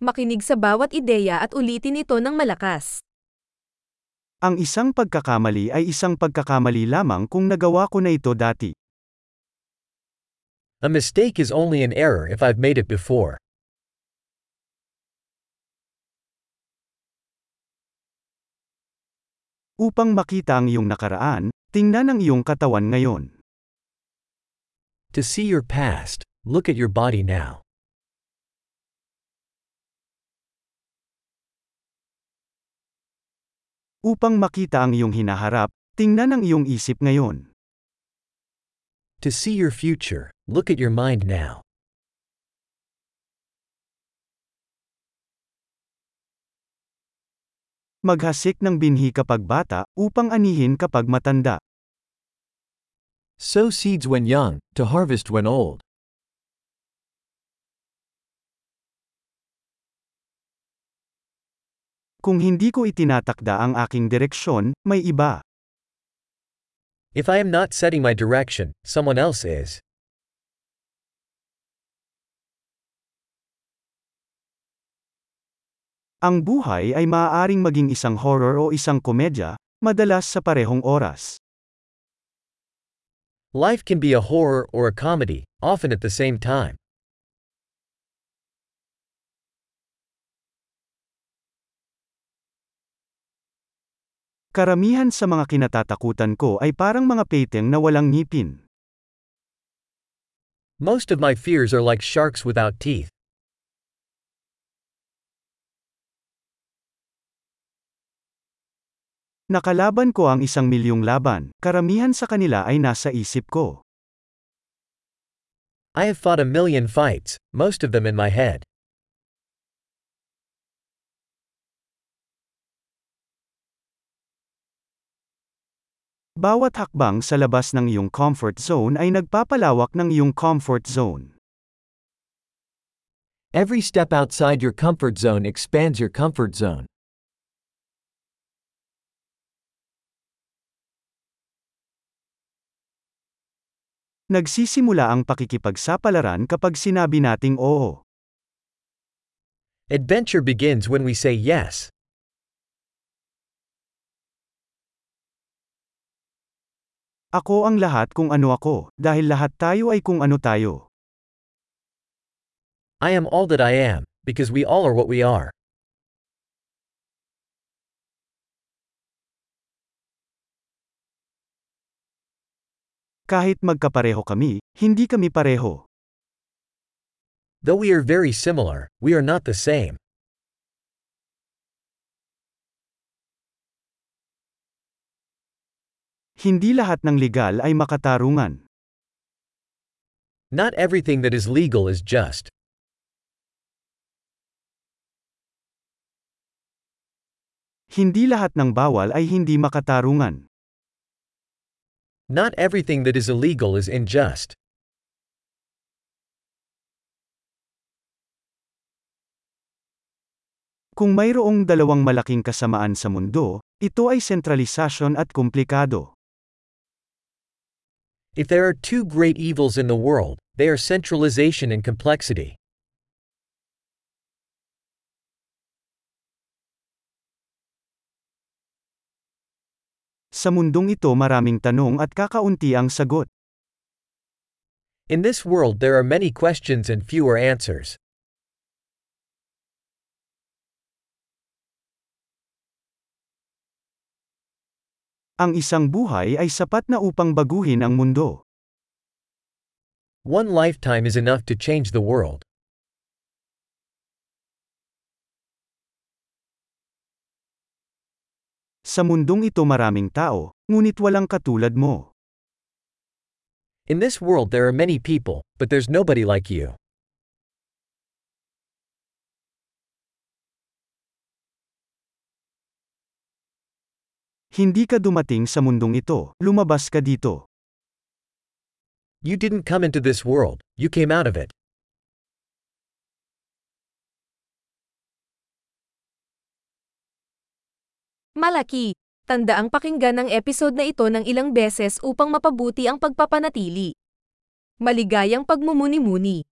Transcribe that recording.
Makinig sa bawat ideya at ulitin ito ng malakas. Ang isang pagkakamali ay isang pagkakamali lamang kung nagawa ko na ito dati. A mistake is only an error if I've made it before. Upang makita ang iyong nakaraan, tingnan ang iyong katawan ngayon. To see your past, look at your body now. Upang makita ang iyong hinaharap, tingnan ang iyong isip ngayon. To see your future, look at your mind now. Maghasik ng binhi kapag bata, upang anihin kapag matanda. Sow seeds when young, to harvest when old. Kung hindi ko itinatakda ang aking direksyon, may iba. If I am not setting my direction, someone else is. Ang buhay ay maaaring maging isang horror o isang komedya, madalas sa parehong oras. Life can be a horror or a comedy, often at the same time. Karamihan sa mga kinatatakutan ko ay parang mga peteng na walang ngipin. Most of my fears are like sharks without teeth. Nakalaban ko ang isang milyong laban, karamihan sa kanila ay nasa isip ko. I have fought a million fights, most of them in my head. Bawat hakbang sa labas ng iyong comfort zone ay nagpapalawak ng iyong comfort zone. Every step outside your comfort zone expands your comfort zone. Nagsisimula ang pakikipagsapalaran kapag sinabi nating oo. Adventure begins when we say yes. Ako ang lahat kung ano ako, dahil lahat tayo ay kung ano tayo. I am all that I am, because we all are what we are. Kahit magkapareho kami, hindi kami pareho. Though we are very similar, we are not the same. Hindi lahat ng legal ay makatarungan. Not everything that is legal is just. Hindi lahat ng bawal ay hindi makatarungan. Not everything that is illegal is unjust. Kung mayroong dalawang malaking kasamaan sa mundo, ito ay sentralisasyon at komplikado. If there are two great evils in the world, they are centralization and complexity. Sa mundong ito maraming tanong at kakaunti ang sagot. In this world there are many questions and fewer answers. Ang isang buhay ay sapat na upang baguhin ang mundo. One lifetime is enough to change the world. Sa mundong ito maraming tao, ngunit walang katulad mo. In this world there are many people, but there's nobody like you. Hindi ka dumating sa mundong ito, lumabas ka dito. You didn't come into this world, you came out of it. Malaki. Tandaang pakinggan ang episode na ito ng ilang beses upang mapabuti ang pagpapanatili. Maligayang pagmumuni-muni.